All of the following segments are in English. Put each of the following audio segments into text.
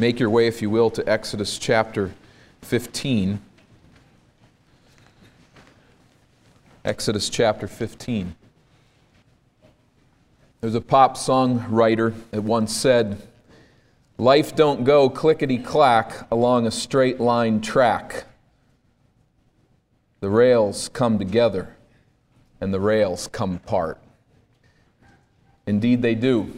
Make your way, if you will, to Exodus chapter 15. Exodus chapter 15. There's a pop song writer that once said, Life don't go clickety clack along a straight line track. The rails come together and the rails come apart. Indeed, they do.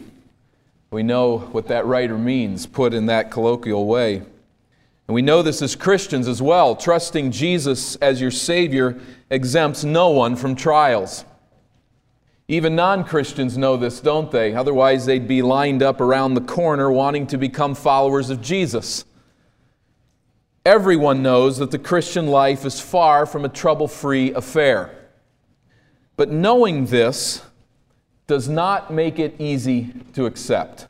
We know what that writer means, put in that colloquial way. And we know this as Christians as well. Trusting Jesus as your Savior exempts no one from trials. Even non Christians know this, don't they? Otherwise, they'd be lined up around the corner wanting to become followers of Jesus. Everyone knows that the Christian life is far from a trouble free affair. But knowing this does not make it easy to accept.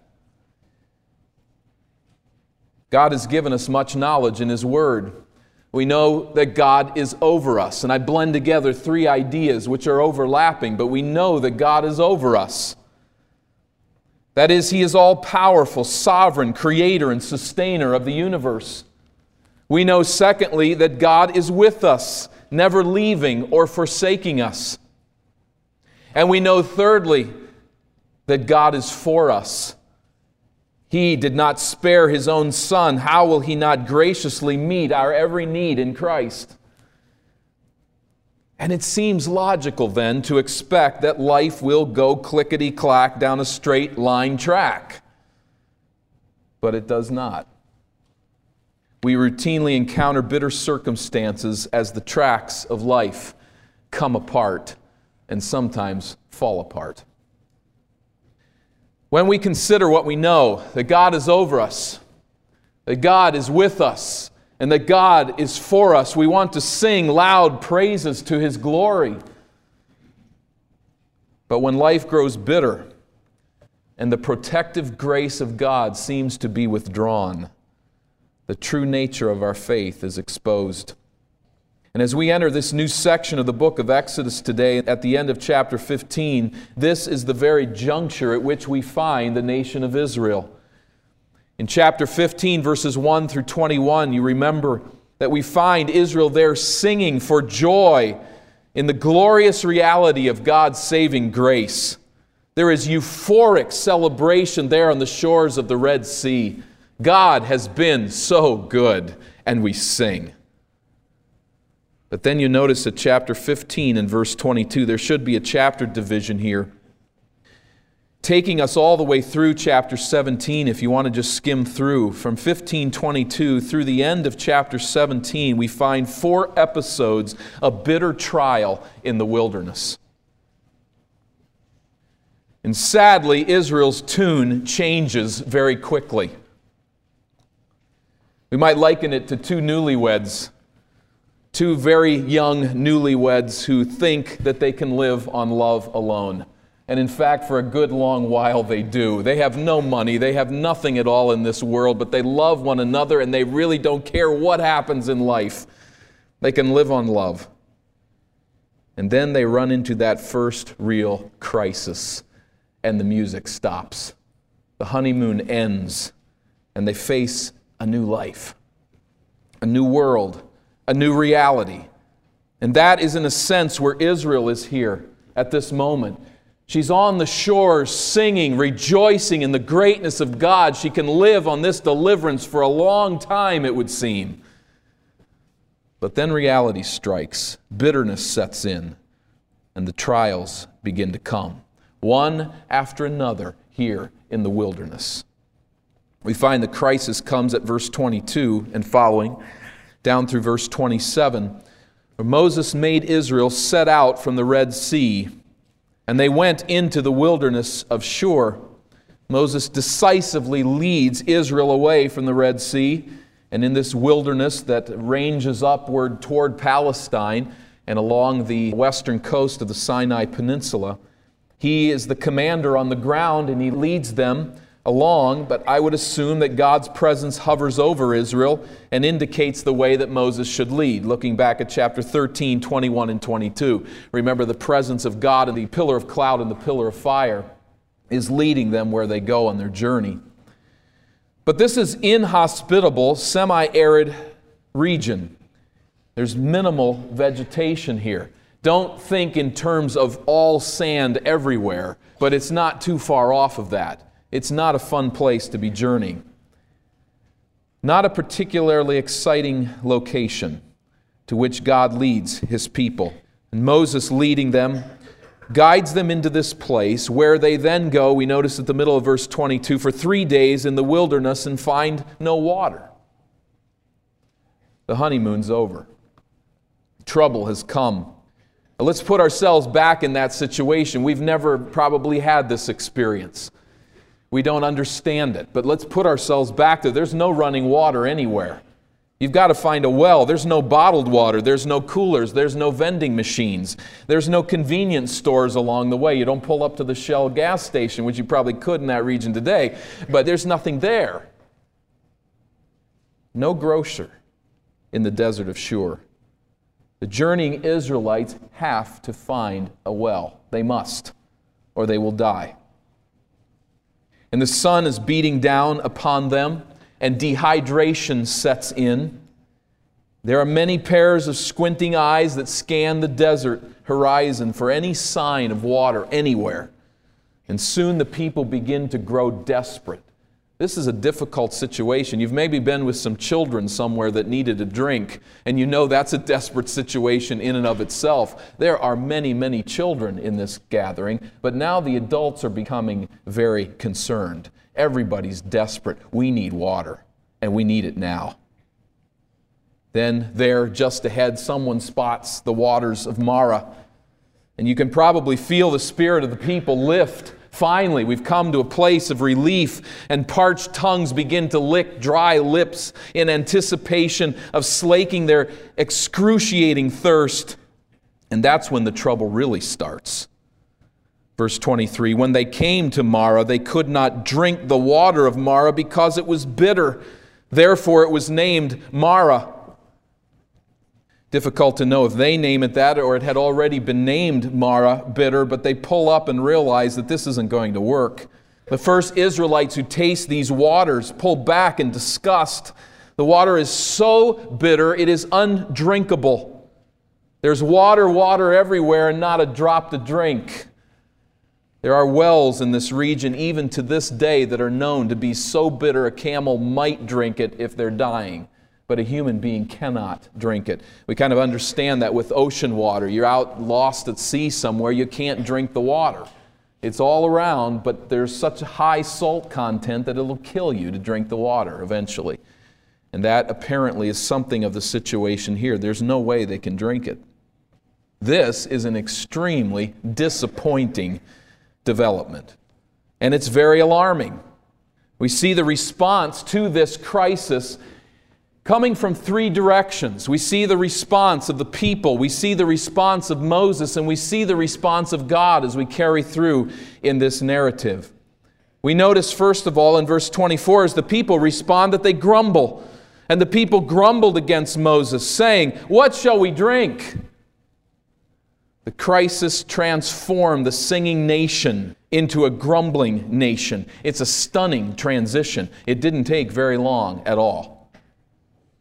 God has given us much knowledge in His Word. We know that God is over us. And I blend together three ideas which are overlapping, but we know that God is over us. That is, He is all powerful, sovereign, creator, and sustainer of the universe. We know, secondly, that God is with us, never leaving or forsaking us. And we know, thirdly, that God is for us. He did not spare his own son. How will he not graciously meet our every need in Christ? And it seems logical then to expect that life will go clickety clack down a straight line track. But it does not. We routinely encounter bitter circumstances as the tracks of life come apart and sometimes fall apart. When we consider what we know, that God is over us, that God is with us, and that God is for us, we want to sing loud praises to His glory. But when life grows bitter and the protective grace of God seems to be withdrawn, the true nature of our faith is exposed. And as we enter this new section of the book of Exodus today, at the end of chapter 15, this is the very juncture at which we find the nation of Israel. In chapter 15, verses 1 through 21, you remember that we find Israel there singing for joy in the glorious reality of God's saving grace. There is euphoric celebration there on the shores of the Red Sea. God has been so good, and we sing. But then you notice at chapter 15 and verse 22, there should be a chapter division here. Taking us all the way through chapter 17, if you want to just skim through, from 1522 through the end of chapter 17, we find four episodes of bitter trial in the wilderness. And sadly, Israel's tune changes very quickly. We might liken it to two newlyweds two very young newlyweds who think that they can live on love alone. And in fact, for a good long while, they do. They have no money, they have nothing at all in this world, but they love one another and they really don't care what happens in life. They can live on love. And then they run into that first real crisis, and the music stops. The honeymoon ends, and they face a new life, a new world a new reality. And that is, in a sense, where Israel is here at this moment. She's on the shores singing, rejoicing in the greatness of God. She can live on this deliverance for a long time, it would seem. But then reality strikes, bitterness sets in, and the trials begin to come, one after another here in the wilderness. We find the crisis comes at verse 22 and following down through verse 27, where Moses made Israel set out from the Red Sea, and they went into the wilderness of Shur. Moses decisively leads Israel away from the Red Sea, and in this wilderness that ranges upward toward Palestine and along the western coast of the Sinai Peninsula. He is the commander on the ground, and he leads them along, but I would assume that God's presence hovers over Israel and indicates the way that Moses should lead. Looking back at chapter 13, 21, and 22. Remember, the presence of God and the pillar of cloud and the pillar of fire is leading them where they go on their journey. But this is inhospitable, semi arid region. There's minimal vegetation here. Don't think in terms of all sand everywhere, but it's not too far off of that. It's not a fun place to be journeying. Not a particularly exciting location to which God leads his people. And Moses leading them guides them into this place where they then go, we notice at the middle of verse 22, for three days in the wilderness and find no water. The honeymoon's over. Trouble has come. let's put ourselves back in that situation. We've never probably had this experience. We don't understand it, but let's put ourselves back there. There's no running water anywhere. You've got to find a well. There's no bottled water. There's no coolers. There's no vending machines. There's no convenience stores along the way. You don't pull up to the Shell gas station, which you probably could in that region today, but there's nothing there. No grocer in the desert of Shur. The journeying Israelites have to find a well. They must, or they will die. And the sun is beating down upon them, and dehydration sets in. There are many pairs of squinting eyes that scan the desert horizon for any sign of water anywhere. And soon the people begin to grow desperate. This is a difficult situation. You've maybe been with some children somewhere that needed a drink, and you know that's a desperate situation in and of itself. There are many, many children in this gathering, but now the adults are becoming very concerned. Everybody's desperate. We need water, and we need it now. Then, there, just ahead, someone spots the waters of Marah, and you can probably feel the spirit of the people lift Finally, we've come to a place of relief, and parched tongues begin to lick dry lips in anticipation of slaking their excruciating thirst. And that's when the trouble really starts. Verse 23 When they came to Marah, they could not drink the water of Marah because it was bitter. Therefore, it was named Marah. Difficult to know if they name it that or it had already been named Marah, bitter, but they pull up and realize that this isn't going to work. The first Israelites who taste these waters pull back in disgust. The water is so bitter, it is undrinkable. There's water, water everywhere, and not a drop to drink. There are wells in this region, even to this day, that are known to be so bitter a camel might drink it if they're dying but a human being cannot drink it. We kind of understand that with ocean water. You're out lost at sea somewhere, you can't drink the water. It's all around, but there's such a high salt content that it'll kill you to drink the water eventually. And that apparently is something of the situation here. There's no way they can drink it. This is an extremely disappointing development, and it's very alarming. We see the response to this crisis coming from three directions. We see the response of the people, we see the response of Moses, and we see the response of God as we carry through in this narrative. We notice, first of all, in verse 24, as the people respond, that they grumble. And the people grumbled against Moses, saying, What shall we drink? The crisis transformed the singing nation into a grumbling nation. It's a stunning transition. It didn't take very long at all.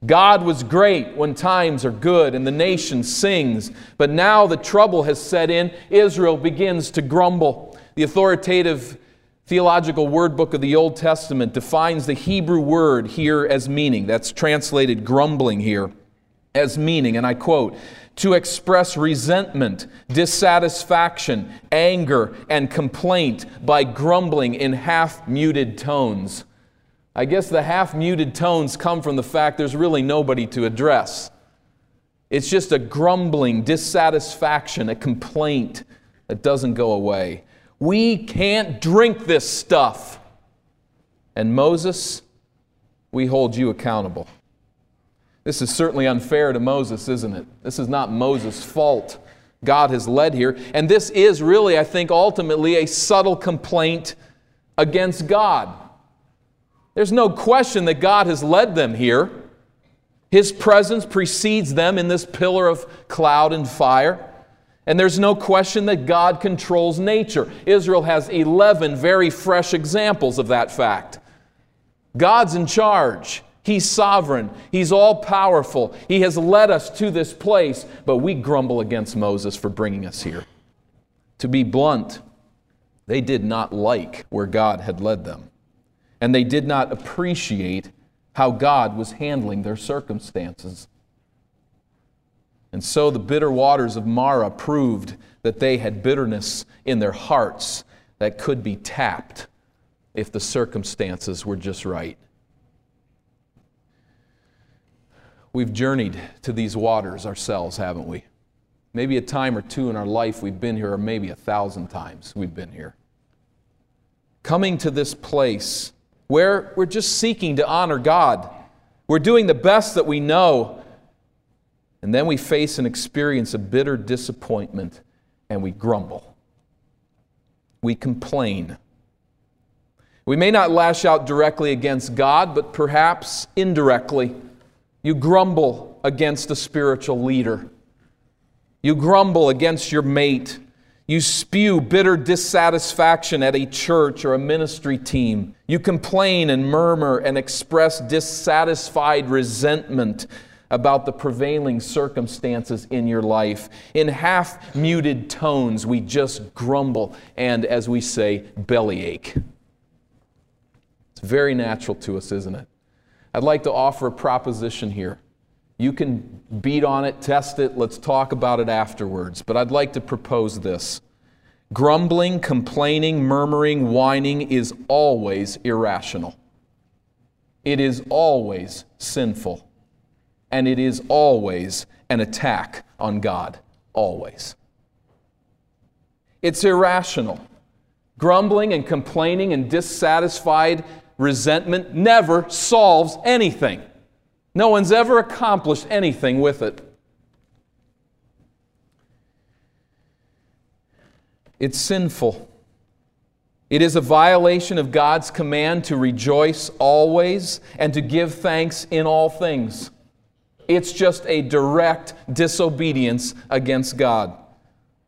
God was great when times are good and the nation sings, but now the trouble has set in. Israel begins to grumble. The authoritative theological word book of the Old Testament defines the Hebrew word here as meaning. That's translated grumbling here as meaning, and I quote, to express resentment, dissatisfaction, anger, and complaint by grumbling in half muted tones. I guess the half muted tones come from the fact there's really nobody to address. It's just a grumbling, dissatisfaction, a complaint that doesn't go away. We can't drink this stuff. And Moses, we hold you accountable. This is certainly unfair to Moses, isn't it? This is not Moses' fault. God has led here. And this is really, I think, ultimately a subtle complaint against God. There's no question that God has led them here. His presence precedes them in this pillar of cloud and fire. And there's no question that God controls nature. Israel has 11 very fresh examples of that fact. God's in charge. He's sovereign. He's all powerful. He has led us to this place, but we grumble against Moses for bringing us here. To be blunt, they did not like where God had led them, and they did not appreciate how God was handling their circumstances. And so the bitter waters of Marah proved that they had bitterness in their hearts that could be tapped if the circumstances were just right. We've journeyed to these waters ourselves, haven't we? Maybe a time or two in our life we've been here, or maybe a thousand times we've been here. Coming to this place where we're just seeking to honor God. We're doing the best that we know. And then we face and experience a bitter disappointment and we grumble. We complain. We may not lash out directly against God, but perhaps indirectly. You grumble against a spiritual leader. You grumble against your mate. You spew bitter dissatisfaction at a church or a ministry team. You complain and murmur and express dissatisfied resentment about the prevailing circumstances in your life. In half muted tones, we just grumble and, as we say, bellyache. It's very natural to us, isn't it? I'd like to offer a proposition here. You can beat on it, test it, let's talk about it afterwards. But I'd like to propose this grumbling, complaining, murmuring, whining is always irrational. It is always sinful. And it is always an attack on God. Always. It's irrational. Grumbling and complaining and dissatisfied resentment never solves anything. No one's ever accomplished anything with it. It's sinful. It is a violation of God's command to rejoice always and to give thanks in all things. It's just a direct disobedience against God.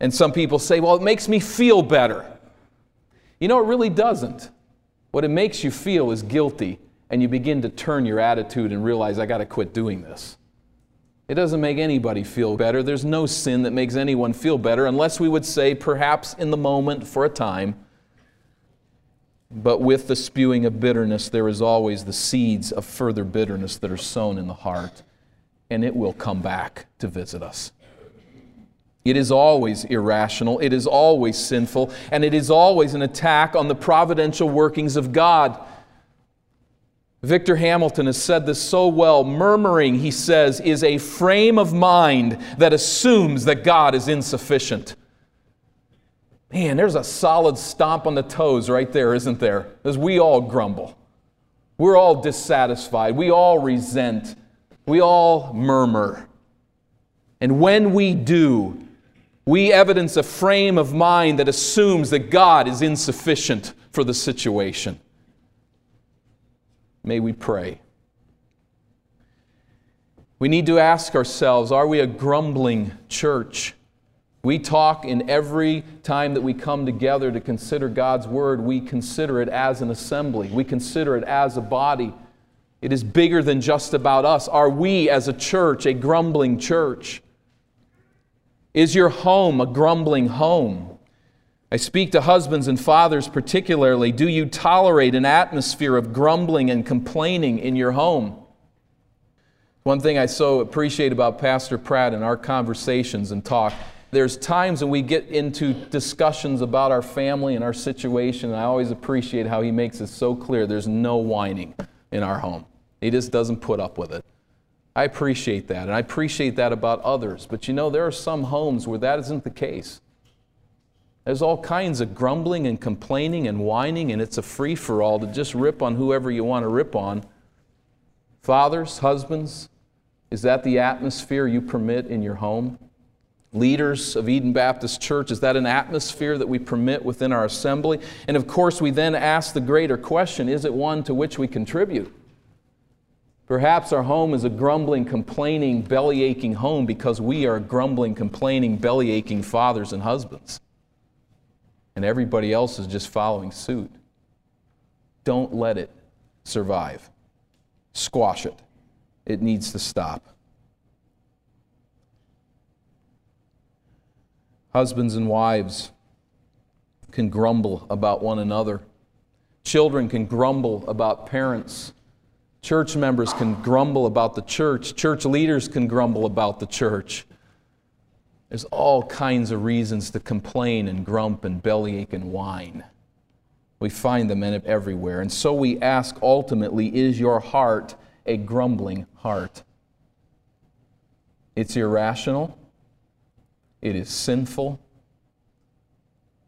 And some people say, well, it makes me feel better. You know, it really doesn't. What it makes you feel is guilty and you begin to turn your attitude and realize, I got to quit doing this. It doesn't make anybody feel better. There's no sin that makes anyone feel better, unless we would say, perhaps in the moment for a time. But with the spewing of bitterness, there is always the seeds of further bitterness that are sown in the heart, and it will come back to visit us. It is always irrational, it is always sinful, and it is always an attack on the providential workings of God. Victor Hamilton has said this so well. Murmuring, he says, is a frame of mind that assumes that God is insufficient. Man, there's a solid stomp on the toes right there, isn't there? As we all grumble. We're all dissatisfied. We all resent. We all murmur. And when we do, we evidence a frame of mind that assumes that God is insufficient for the situation. May we pray. We need to ask ourselves are we a grumbling church? We talk in every time that we come together to consider God's Word, we consider it as an assembly, we consider it as a body. It is bigger than just about us. Are we, as a church, a grumbling church? Is your home a grumbling home? I speak to husbands and fathers particularly. Do you tolerate an atmosphere of grumbling and complaining in your home? One thing I so appreciate about Pastor Pratt and our conversations and talk, there's times when we get into discussions about our family and our situation, and I always appreciate how he makes it so clear there's no whining in our home. He just doesn't put up with it. I appreciate that, and I appreciate that about others. But you know, there are some homes where that isn't the case. There's all kinds of grumbling and complaining and whining, and it's a free for all to just rip on whoever you want to rip on. Fathers, husbands, is that the atmosphere you permit in your home? Leaders of Eden Baptist Church, is that an atmosphere that we permit within our assembly? And of course, we then ask the greater question is it one to which we contribute? Perhaps our home is a grumbling, complaining, belly aching home because we are grumbling, complaining, belly aching fathers and husbands and everybody else is just following suit. Don't let it survive. Squash it. It needs to stop. Husbands and wives can grumble about one another. Children can grumble about parents. Church members can grumble about the church. Church leaders can grumble about the church. There's all kinds of reasons to complain and grump and bellyache and whine. We find them in it everywhere. And so we ask ultimately, is your heart a grumbling heart? It's irrational, it is sinful,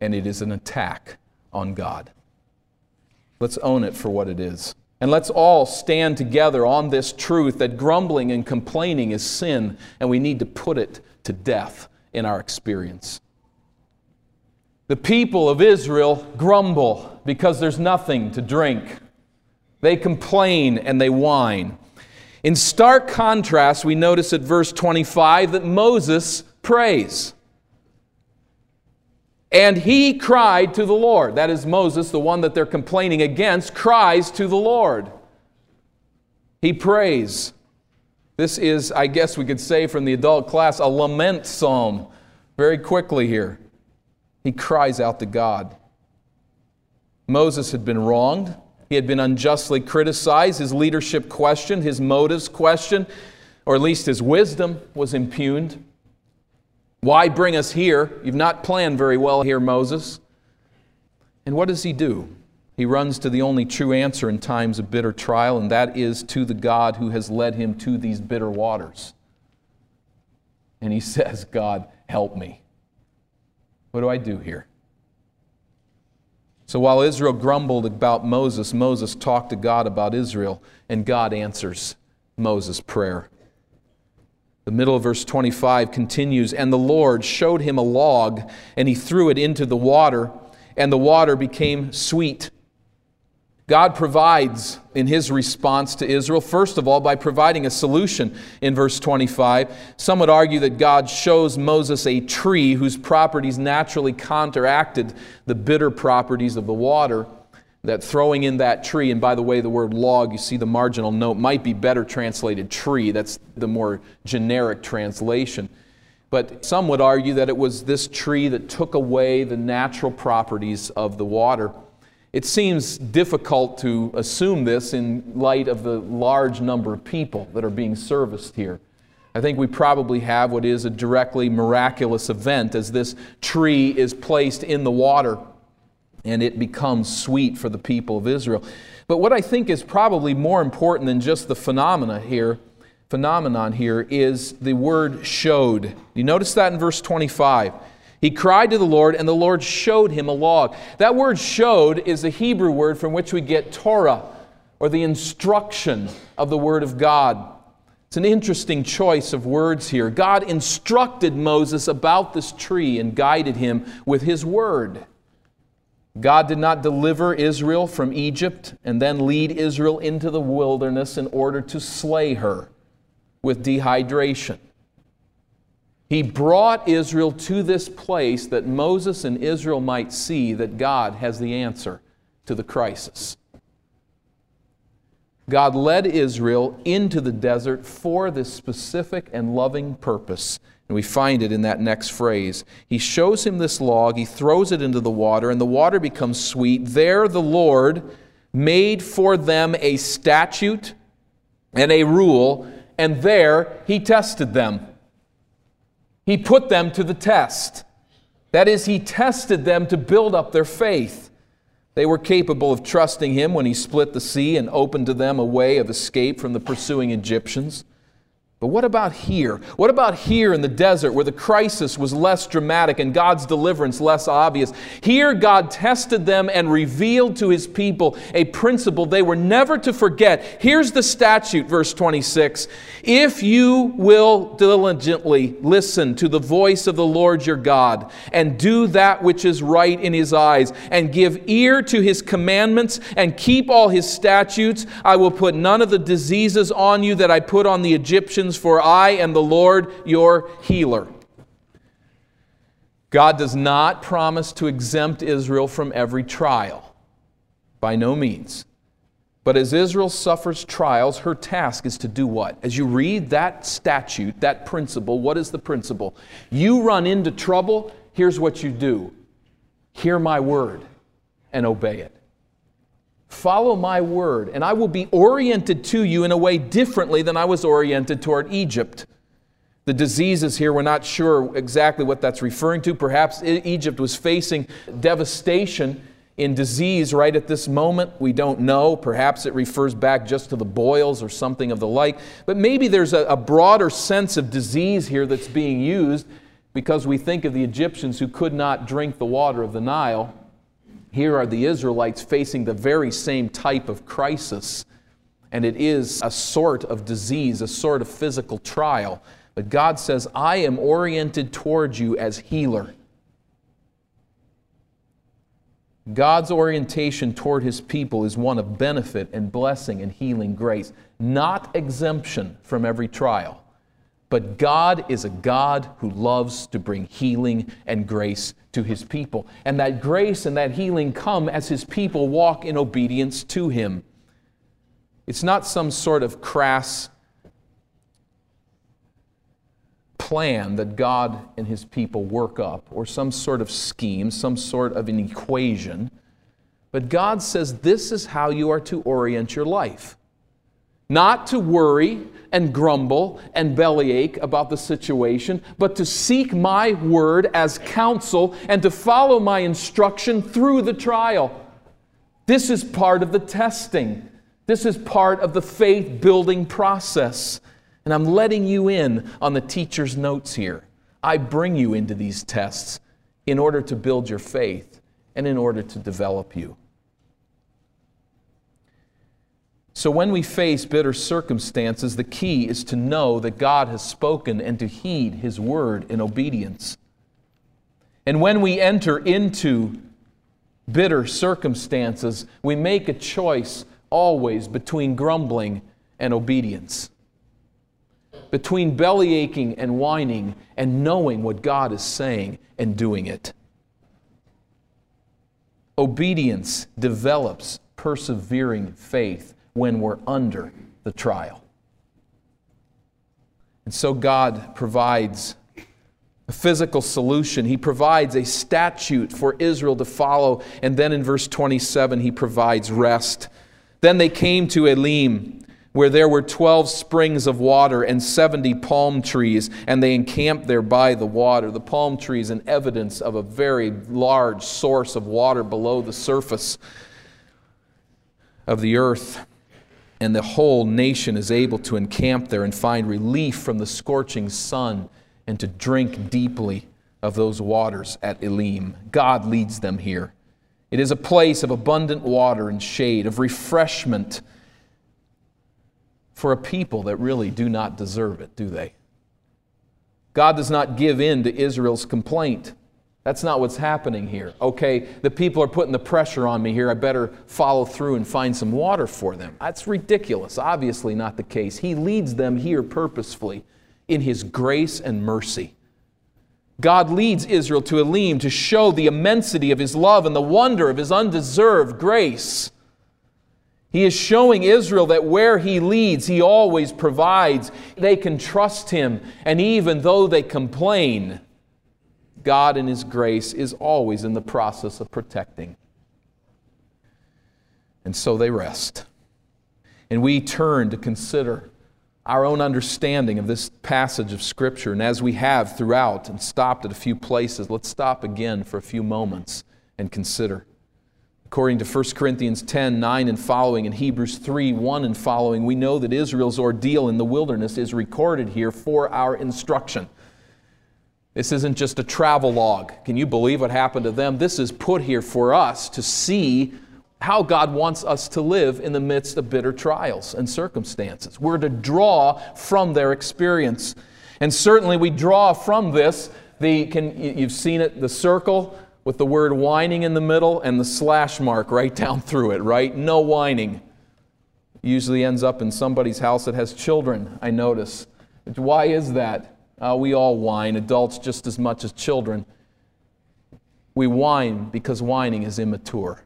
and it is an attack on God. Let's own it for what it is. And let's all stand together on this truth that grumbling and complaining is sin, and we need to put it to death in our experience. The people of Israel grumble because there's nothing to drink. They complain and they whine. In stark contrast, we notice at verse 25 that Moses prays. And he cried to the Lord. That is Moses, the one that they're complaining against, cries to the Lord. He prays. This is, I guess we could say from the adult class, a lament psalm. Very quickly here. He cries out to God. Moses had been wronged. He had been unjustly criticized. His leadership questioned, his motives questioned, or at least his wisdom was impugned. Why bring us here? You've not planned very well here, Moses. And what does he do? He runs to the only true answer in times of bitter trial, and that is to the God who has led him to these bitter waters. And he says, God, help me. What do I do here? So while Israel grumbled about Moses, Moses talked to God about Israel, and God answers Moses' prayer. The middle of verse 25 continues And the Lord showed him a log, and he threw it into the water, and the water became sweet. God provides in his response to Israel, first of all, by providing a solution in verse 25. Some would argue that God shows Moses a tree whose properties naturally counteracted the bitter properties of the water. That throwing in that tree, and by the way, the word log, you see the marginal note, might be better translated tree. That's the more generic translation. But some would argue that it was this tree that took away the natural properties of the water. It seems difficult to assume this in light of the large number of people that are being serviced here. I think we probably have what is a directly miraculous event as this tree is placed in the water and it becomes sweet for the people of Israel. But what I think is probably more important than just the phenomena here, phenomenon here is the word showed. You notice that in verse 25. He cried to the Lord, and the Lord showed him a log. That word showed is a Hebrew word from which we get Torah, or the instruction of the Word of God. It's an interesting choice of words here. God instructed Moses about this tree and guided him with his word. God did not deliver Israel from Egypt and then lead Israel into the wilderness in order to slay her with dehydration. He brought Israel to this place that Moses and Israel might see that God has the answer to the crisis. God led Israel into the desert for this specific and loving purpose. And we find it in that next phrase. He shows him this log, he throws it into the water, and the water becomes sweet. There the Lord made for them a statute and a rule, and there he tested them. He put them to the test. That is, He tested them to build up their faith. They were capable of trusting Him when He split the sea and opened to them a way of escape from the pursuing Egyptians. But what about here? What about here in the desert where the crisis was less dramatic and God's deliverance less obvious? Here, God tested them and revealed to his people a principle they were never to forget. Here's the statute, verse 26 If you will diligently listen to the voice of the Lord your God and do that which is right in his eyes and give ear to his commandments and keep all his statutes, I will put none of the diseases on you that I put on the Egyptians for I am the Lord your healer. God does not promise to exempt Israel from every trial. By no means. But as Israel suffers trials, her task is to do what? As you read that statute, that principle, what is the principle? You run into trouble, here's what you do hear my word and obey it. Follow my word, and I will be oriented to you in a way differently than I was oriented toward Egypt. The diseases here, we're not sure exactly what that's referring to. Perhaps Egypt was facing devastation in disease right at this moment. We don't know. Perhaps it refers back just to the boils or something of the like. But maybe there's a, a, broader sense of disease here that's being used because we think of the Egyptians who could not drink the water of the Nile. Here are the Israelites facing the very same type of crisis. And it is a sort of disease, a sort of physical trial. But God says, I am oriented towards you as healer. God's orientation toward his people is one of benefit and blessing and healing grace, not exemption from every trial. But God is a God who loves to bring healing and grace to his people. And that grace and that healing come as his people walk in obedience to him. It's not some sort of crass plan that God and his people work up, or some sort of scheme, some sort of an equation. But God says this is how you are to orient your life. Not to worry and grumble and bellyache about the situation, but to seek my word as counsel and to follow my instruction through the trial. This is part of the testing. This is part of the faith building process. And I'm letting you in on the teacher's notes here. I bring you into these tests in order to build your faith and in order to develop you. So, when we face bitter circumstances, the key is to know that God has spoken and to heed His word in obedience. And when we enter into bitter circumstances, we make a choice always between grumbling and obedience between belly aching and whining and knowing what God is saying and doing it. Obedience develops persevering faith when we're under the trial. And so God provides a physical solution. He provides a statute for Israel to follow. And then in verse 27, he provides rest. Then they came to Elim where there were 12 springs of water and 70 palm trees, and they encamped there by the water. The palm trees, an evidence of a very large source of water below the surface of the earth. And the whole nation is able to encamp there and find relief from the scorching sun and to drink deeply of those waters at Elim. God leads them here. It is a place of abundant water and shade, of refreshment for a people that really do not deserve it, do they? God does not give in to Israel's complaint. That's not what's happening here. Okay, the people are putting the pressure on me here. I better follow through and find some water for them. That's ridiculous. Obviously, not the case. He leads them here purposefully in His grace and mercy. God leads Israel to Elim to show the immensity of His love and the wonder of His undeserved grace. He is showing Israel that where He leads, He always provides. They can trust Him. And even though they complain, God in His grace is always in the process of protecting. And so they rest. And we turn to consider our own understanding of this passage of Scripture. And as we have throughout and stopped at a few places, let's stop again for a few moments and consider. According to 1 Corinthians 10 9 and following, and Hebrews 3 1 and following, we know that Israel's ordeal in the wilderness is recorded here for our instruction. This isn't just a travel log. Can you believe what happened to them? This is put here for us to see how God wants us to live in the midst of bitter trials and circumstances. We're to draw from their experience. And certainly we draw from this the can you've seen it the circle with the word whining in the middle and the slash mark right down through it, right? No whining. Usually ends up in somebody's house that has children, I notice. Why is that? Uh, we all whine, adults just as much as children. We whine because whining is immature.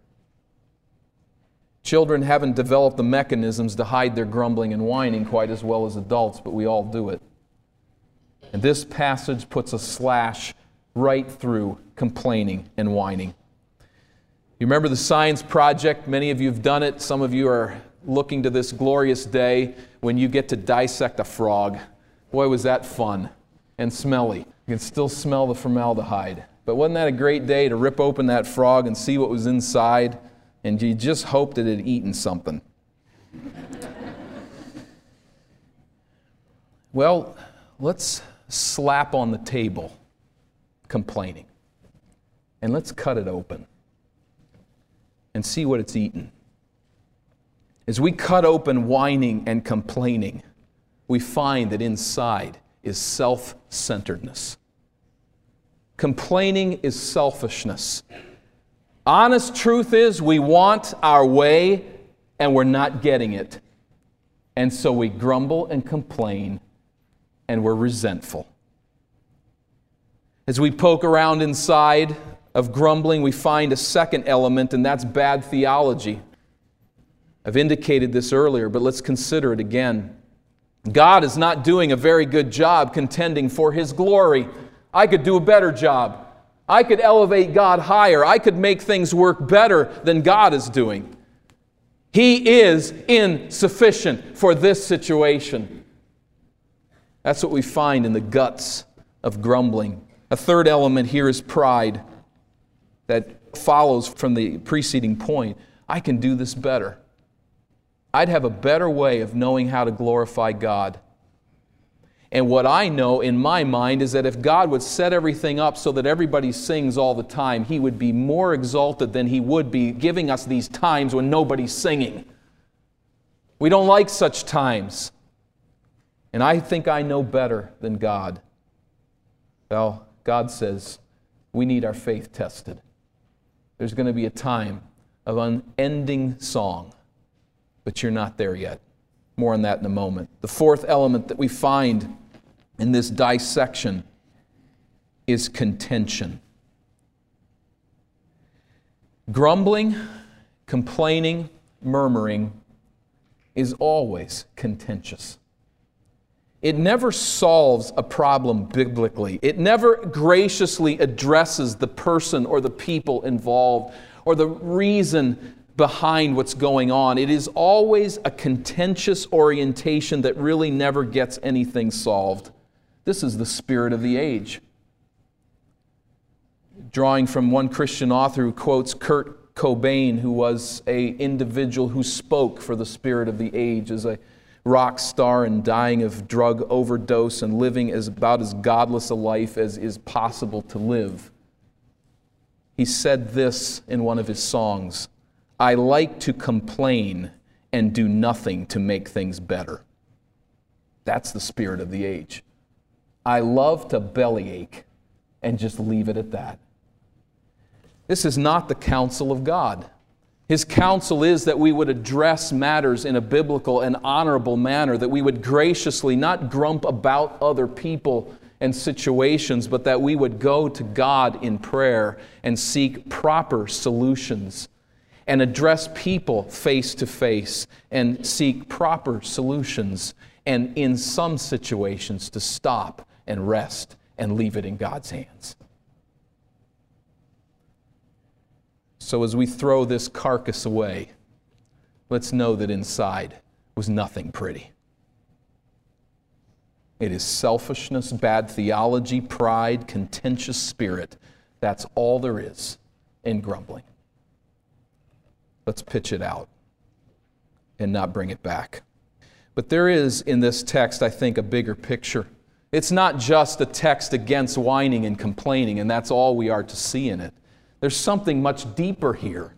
Children haven't developed the mechanisms to hide their grumbling and whining quite as well as adults, but we all do it. And this passage puts a slash right through complaining and whining. You remember the science project? Many of you have done it. Some of you are looking to this glorious day when you get to dissect a frog. Boy, was that fun and smelly. You can still smell the formaldehyde. But wasn't that a great day to rip open that frog and see what was inside? And you just hoped it had eaten something. well, let's slap on the table complaining. And let's cut it open and see what it's eaten. As we cut open whining and complaining, we find that inside is self centeredness. Complaining is selfishness. Honest truth is, we want our way and we're not getting it. And so we grumble and complain and we're resentful. As we poke around inside of grumbling, we find a second element, and that's bad theology. I've indicated this earlier, but let's consider it again. God is not doing a very good job contending for His glory. I could do a better job. I could elevate God higher. I could make things work better than God is doing. He is insufficient for this situation. That's what we find in the guts of grumbling. A third element here is pride that follows from the preceding point. I can do this better. I'd have a better way of knowing how to glorify God. And what I know in my mind is that if God would set everything up so that everybody sings all the time, He would be more exalted than He would be giving us these times when nobody's singing. We don't like such times. And I think I know better than God. Well, God says we need our faith tested. There's going to be a time of unending song, but you're not there yet. More on that in a moment. The fourth element that we find in this dissection is contention. Grumbling, complaining, murmuring is always contentious. It never solves a problem biblically. It never graciously addresses the person or the people involved or the reason behind what's going on. It is always a contentious orientation that really never gets anything solved. This is the spirit of the age. Drawing from one Christian author who quotes Kurt Cobain, who was a individual who spoke for the spirit of the age as a rock star and dying of drug overdose and living as about as godless a life as is possible to live. He said this in one of his songs I like to complain and do nothing to make things better. That's the spirit of the age. I love to bellyache and just leave it at that. This is not the counsel of God. His counsel is that we would address matters in a biblical and honorable manner, that we would graciously not grump about other people and situations, but that we would go to God in prayer and seek proper solutions and address people face to face and seek proper solutions, and in some situations to stop and rest and leave it in God's hands. So as we throw this carcass away, let's know that inside was nothing pretty. It is selfishness, bad theology, pride, contentious spirit. That's all there is in grumbling. Let's pitch it out and not bring it back. But there is in this text, I think, a bigger picture. It's not just a text against whining and complaining, and that's all we are to see in it. There's something much deeper here.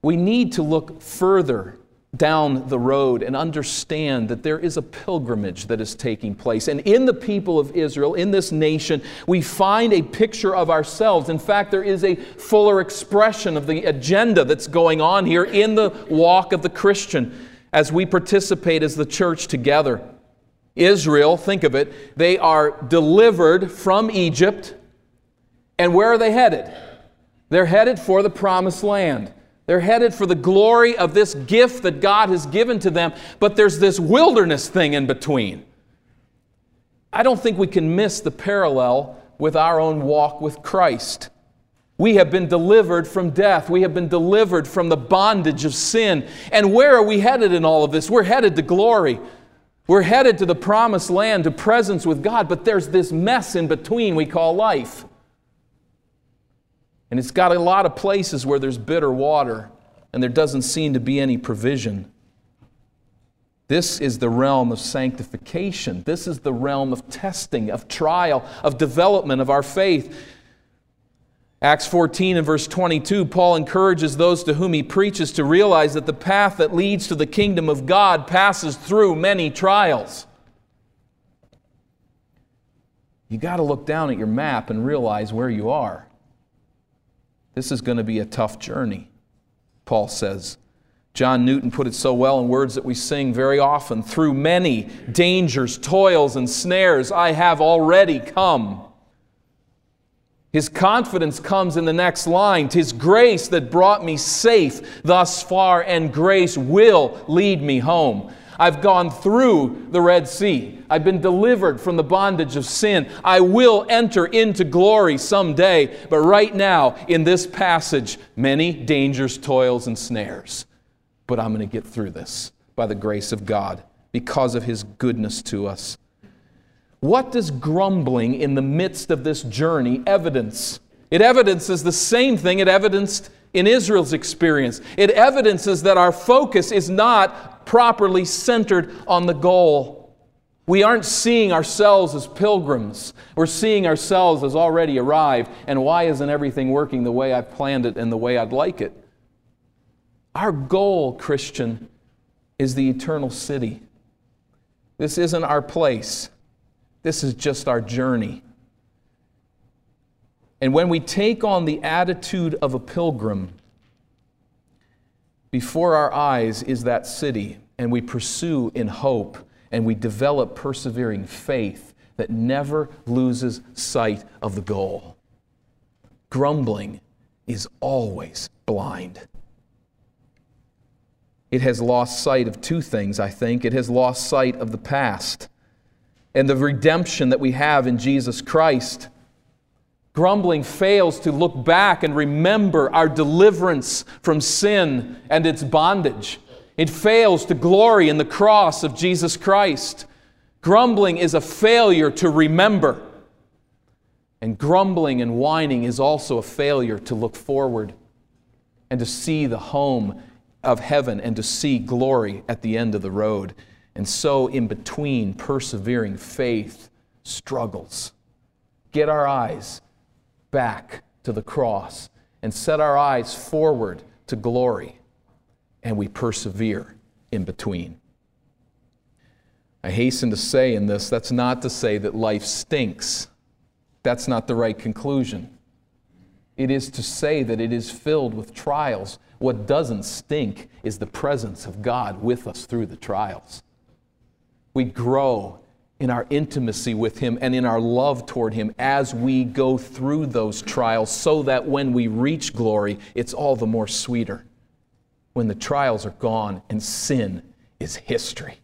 We need to look further down the road and understand that there is a pilgrimage that is taking place. And in the people of Israel, in this nation, we find a picture of ourselves. In fact, there is a fuller expression of the agenda that's going on here in the walk of the Christian as we participate as the church together. Israel, think of it, they are delivered from Egypt. And where are they headed? They're headed for the promised land. They're headed for the glory of this gift that God has given to them, but there's this wilderness thing in between. I don't think we can miss the parallel with our own walk with Christ. We have been delivered from death. We have been delivered from the bondage of sin. And where are we headed in all of this? We're headed to glory. We're headed to the promised land, to presence with God, but there's this mess in between we call life. And it's got a lot of places where there's bitter water and there doesn't seem to be any provision. This is the realm of sanctification. This is the realm of testing, of trial, of development of our faith. Acts 14 and verse 22, Paul encourages those to whom he preaches to realize that the path that leads to the kingdom of God passes through many trials. You got to look down at your map and realize where you are. This is going to be a tough journey, Paul says. John Newton put it so well in words that we sing very often through many dangers, toils, and snares, I have already come. His confidence comes in the next line. Tis grace that brought me safe thus far, and grace will lead me home. I've gone through the Red Sea. I've been delivered from the bondage of sin. I will enter into glory someday. But right now, in this passage, many dangers, toils, and snares. But I'm going to get through this by the grace of God because of His goodness to us. What does grumbling in the midst of this journey evidence? It evidences the same thing it evidenced in Israel's experience. It evidences that our focus is not properly centered on the goal. We aren't seeing ourselves as pilgrims. We're seeing ourselves as already arrived. And why isn't everything working the way I've planned it and the way I'd like it? Our goal, Christian, is the eternal city. This isn't our place, this is just our journey. And when we take on the attitude of a pilgrim, before our eyes is that city, and we pursue in hope, and we develop persevering faith that never loses sight of the goal. Grumbling is always blind. It has lost sight of two things, I think. It has lost sight of the past and the redemption that we have in Jesus Christ. Grumbling fails to look back and remember our deliverance from sin and its bondage. It fails to glory in the cross of Jesus Christ. Grumbling is a failure to remember. And grumbling and whining is also a failure to look forward and to see the home of heaven and to see glory at the end of the road. And so, in between, persevering faith struggles. Get our eyes back to the cross and set our eyes forward to glory, and we persevere in between. I hasten to say in this, that's not to say that life stinks. That's not the right conclusion. It is to say that it is filled with trials. What doesn't stink is the presence of God with us through the trials. We grow in our intimacy with Him and in our love toward Him as we go through those trials, so that when we reach glory, it's all the more sweeter. When the trials are gone and sin is history.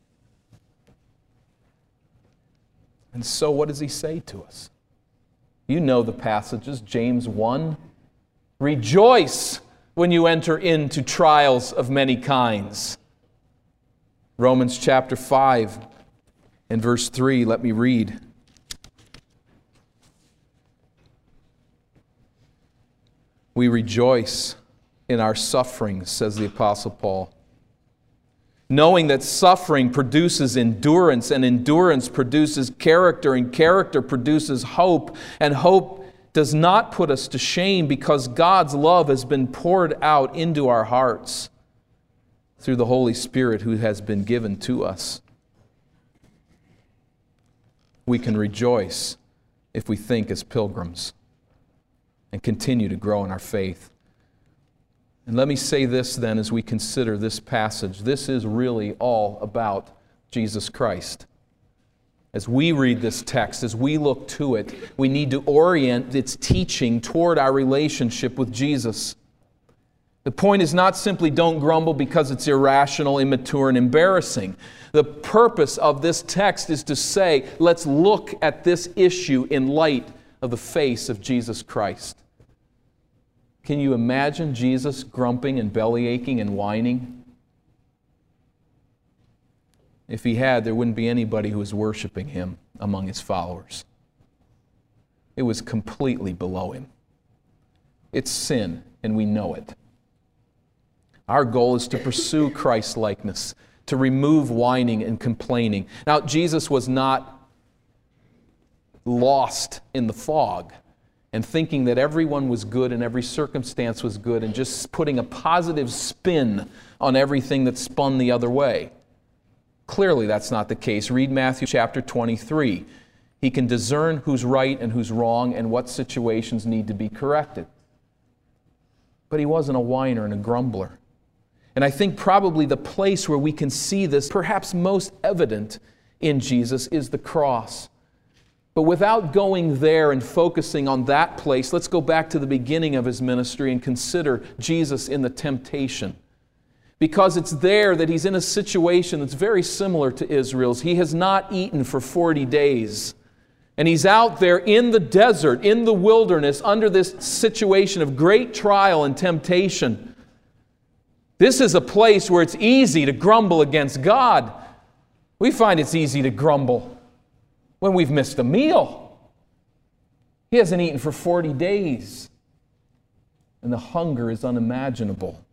And so, what does He say to us? You know the passages, James 1. Rejoice when you enter into trials of many kinds. Romans chapter 5 in verse 3, let me read. We rejoice in our sufferings, says the Apostle Paul. Knowing that suffering produces endurance, and endurance produces character, and character produces hope, and hope does not put us to shame because God's love has been poured out into our hearts through the Holy Spirit who has been given to us we can rejoice if we think as pilgrims and continue to grow in our faith. And let me say this then as we consider this passage. This is really all about Jesus Christ. As we read this text, as we look to it, we need to orient its teaching toward our relationship with Jesus. The point is not simply don't grumble because it's irrational, immature, and embarrassing. The purpose of this text is to say, let's look at this issue in light of the face of Jesus Christ. Can you imagine Jesus grumping and belly aching and whining? If he had, there wouldn't be anybody who was worshiping him among his followers. It was completely below him. It's sin, and we know it. Our goal is to pursue Christ likeness, to remove whining and complaining. Now, Jesus was not lost in the fog and thinking that everyone was good and every circumstance was good and just putting a positive spin on everything that spun the other way. Clearly, that's not the case. Read Matthew chapter 23. He can discern who's right and who's wrong and what situations need to be corrected. But he wasn't a whiner and a grumbler. And I think probably the place where we can see this, perhaps most evident in Jesus, is the cross. But without going there and focusing on that place, let's go back to the beginning of his ministry and consider Jesus in the temptation. Because it's there that he's in a situation that's very similar to Israel's. He has not eaten for 40 days. And he's out there in the desert, in the wilderness, under this situation of great trial and temptation. This is a place where it's easy to grumble against God. We find it's easy to grumble when we've missed a meal. He hasn't eaten for 40 days, and the hunger is unimaginable.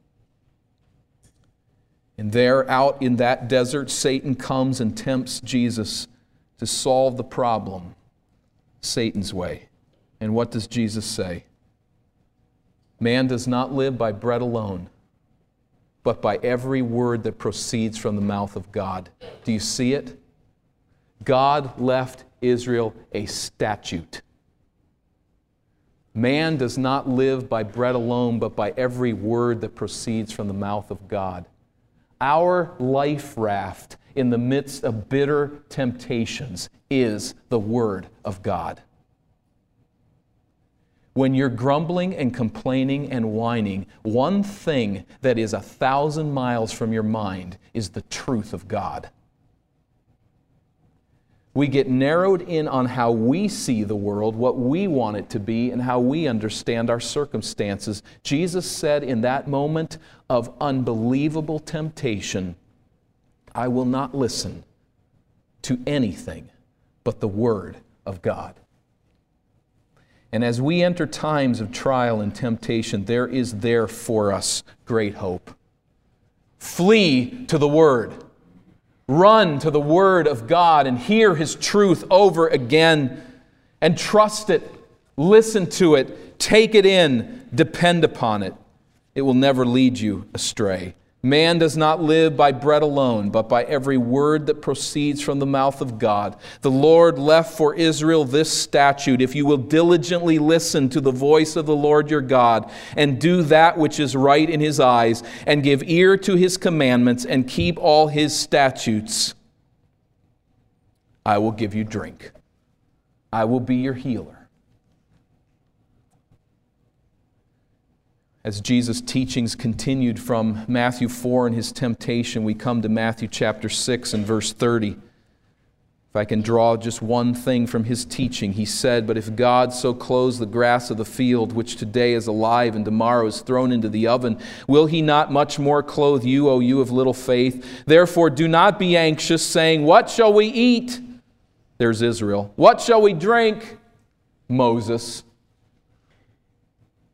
And there, out in that desert, Satan comes and tempts Jesus to solve the problem Satan's way. And what does Jesus say? Man does not live by bread alone but by every word that proceeds from the mouth of God. Do you see it? God left Israel a statute. Man does not live by bread alone, but by every word that proceeds from the mouth of God. Our life raft in the midst of bitter temptations is the Word of God. When you're grumbling and complaining and whining, one thing that is a thousand miles from your mind is the truth of God. We get narrowed in on how we see the world, what we want it to be, and how we understand our circumstances. Jesus said in that moment of unbelievable temptation, I will not listen to anything but the Word of God. And as we enter times of trial and temptation, there is there for us great hope. Flee to the Word. Run to the Word of God and hear His truth over again and trust it. Listen to it. Take it in. Depend upon it. It will never lead you astray. Man does not live by bread alone, but by every word that proceeds from the mouth of God. The Lord left for Israel this statute if you will diligently listen to the voice of the Lord your God, and do that which is right in his eyes, and give ear to his commandments, and keep all his statutes, I will give you drink. I will be your healer. As Jesus' teachings continued from Matthew 4 and his temptation, we come to Matthew chapter 6 and verse 30. If I can draw just one thing from his teaching, he said, But if God so clothes the grass of the field, which today is alive and tomorrow is thrown into the oven, will he not much more clothe you, O you of little faith? Therefore, do not be anxious, saying, What shall we eat? There's Israel. What shall we drink? Moses.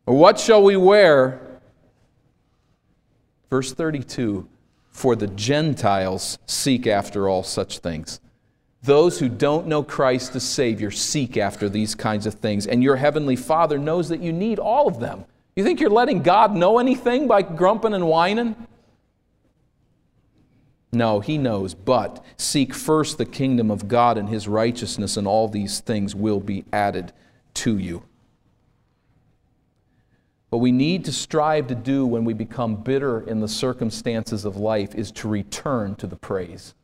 What shall we wear? Verse 32 For the Gentiles seek after all such things. Those who don't know Christ as Savior seek after these kinds of things, and your Heavenly Father knows that you need all of them. You think you're letting God know anything by grumping and whining? No, He knows, but seek first the kingdom of God and His righteousness, and all these things will be added to you. What we need to strive to do when we become bitter in the circumstances of life is to return to the praise.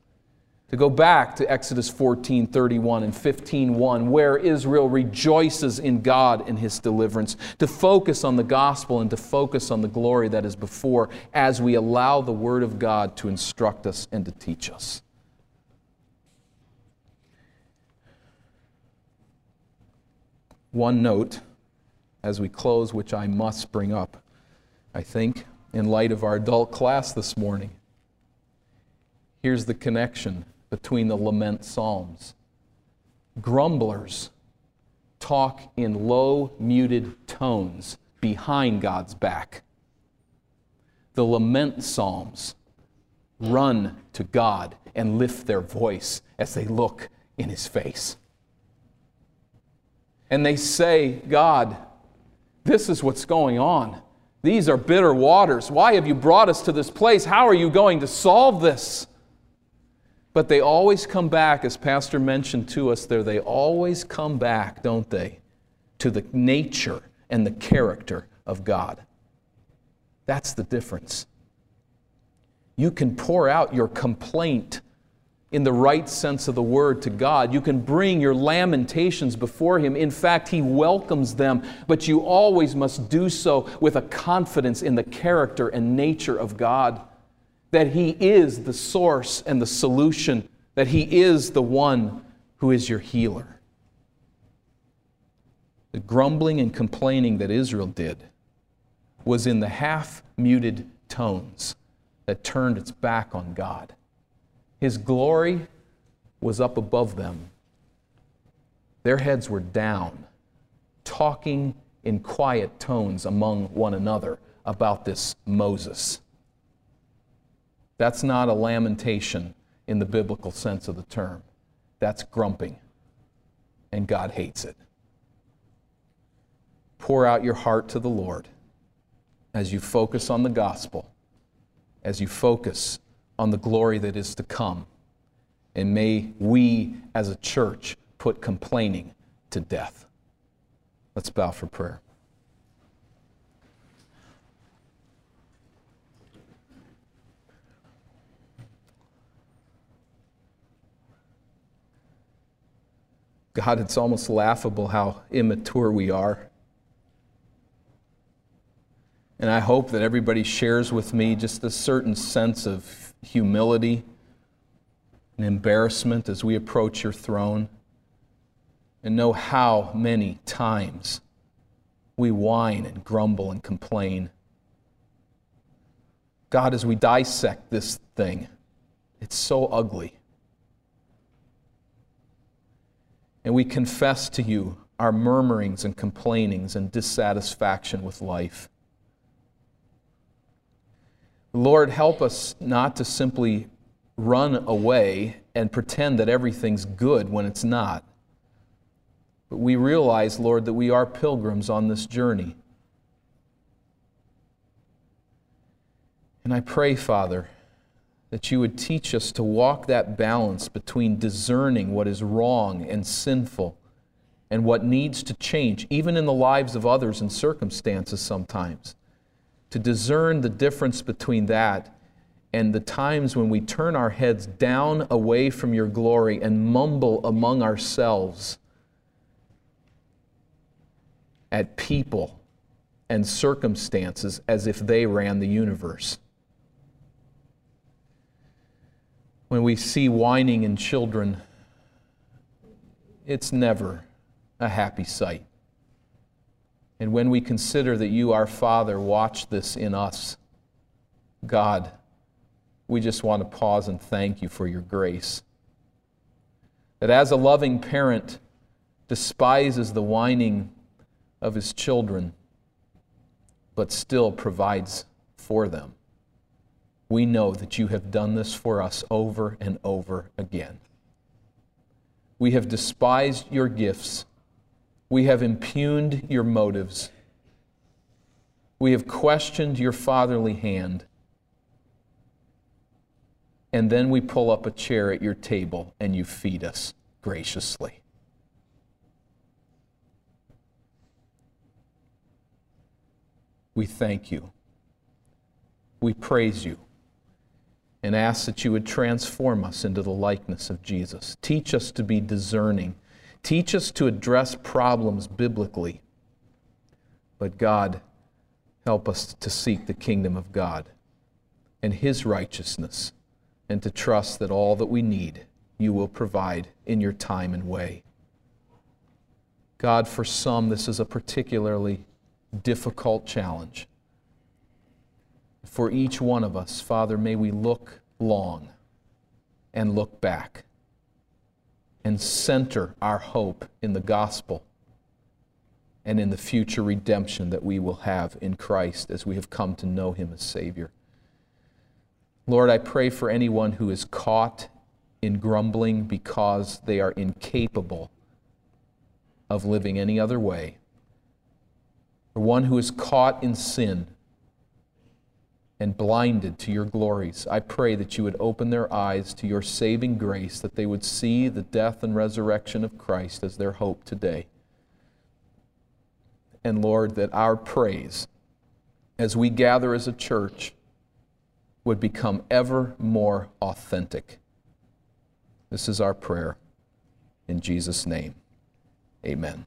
to go back to Exodus 14 31 and 15 1, where Israel rejoices in God in his deliverance, to focus on the gospel and to focus on the glory that is before as we allow the Word of God to instruct us and to teach us. One note as we close, which I must bring up, I think, in light of our adult class this morning. Here's the connection between the lament psalms. Grumblers talk in low, muted tones behind God's back. The lament psalms run to God and lift their voice as they look in his face. And they say, God, this is what's going on. These are bitter waters. Why have you brought us to this place? How are you going to solve this? But they always come back, as Pastor mentioned to us there, they always come back, don't they, to the nature and the character of God. That's the difference. You can pour out your complaint in the right sense of the word to God. You can bring your lamentations before Him. In fact, He welcomes them, but you always must do so with a confidence in the character and nature of God that He is the source and the solution, that He is the one who is your healer. The grumbling and complaining that Israel did was in the half muted tones that turned its back on God. His glory was up above them. Their heads were down, talking in quiet tones among one another about this Moses. That's not a lamentation in the biblical sense of the term. That's grumping, and God hates it. Pour out your heart to the Lord as you focus on the gospel, as you focus on the glory that is to come. And may we as a church put complaining to death. Let's bow for prayer. God, it's almost laughable how immature we are. And I hope that everybody shares with me just a certain sense of humility and embarrassment as we approach your throne and know how many times we whine and grumble and complain. God, as we dissect this thing, it's so ugly. and we confess to you our murmurings and complainings and dissatisfaction with life. Lord, help us not to simply run away and pretend that everything's good when it's not. But we realize, Lord, that we are pilgrims on this journey. And I pray, Father, that you would teach us to walk that balance between discerning what is wrong and sinful and what needs to change, even in the lives of others and circumstances sometimes. To discern the difference between that and the times when we turn our heads down away from your glory and mumble among ourselves at people and circumstances as if they ran the universe. when we see whining in children, it's never a happy sight. And when we consider that you, our Father, watch this in us, God, we just want to pause and thank you for your grace. That as a loving parent despises the whining of his children, but still provides for them we know that you have done this for us over and over again. We have despised your gifts. We have impugned your motives. We have questioned your fatherly hand. And then we pull up a chair at your table and you feed us graciously. We thank you. We praise you and ask that you would transform us into the likeness of Jesus. Teach us to be discerning. Teach us to address problems biblically. But God, help us to seek the kingdom of God and His righteousness and to trust that all that we need you will provide in your time and way. God, for some, this is a particularly difficult challenge. For each one of us, Father, may we look long and look back and center our hope in the gospel and in the future redemption that we will have in Christ as we have come to know Him as Savior. Lord, I pray for anyone who is caught in grumbling because they are incapable of living any other way, or one who is caught in sin and blinded to your glories. I pray that you would open their eyes to your saving grace, that they would see the death and resurrection of Christ as their hope today. And Lord, that our praise as we gather as a church would become ever more authentic. This is our prayer. In Jesus' name, amen.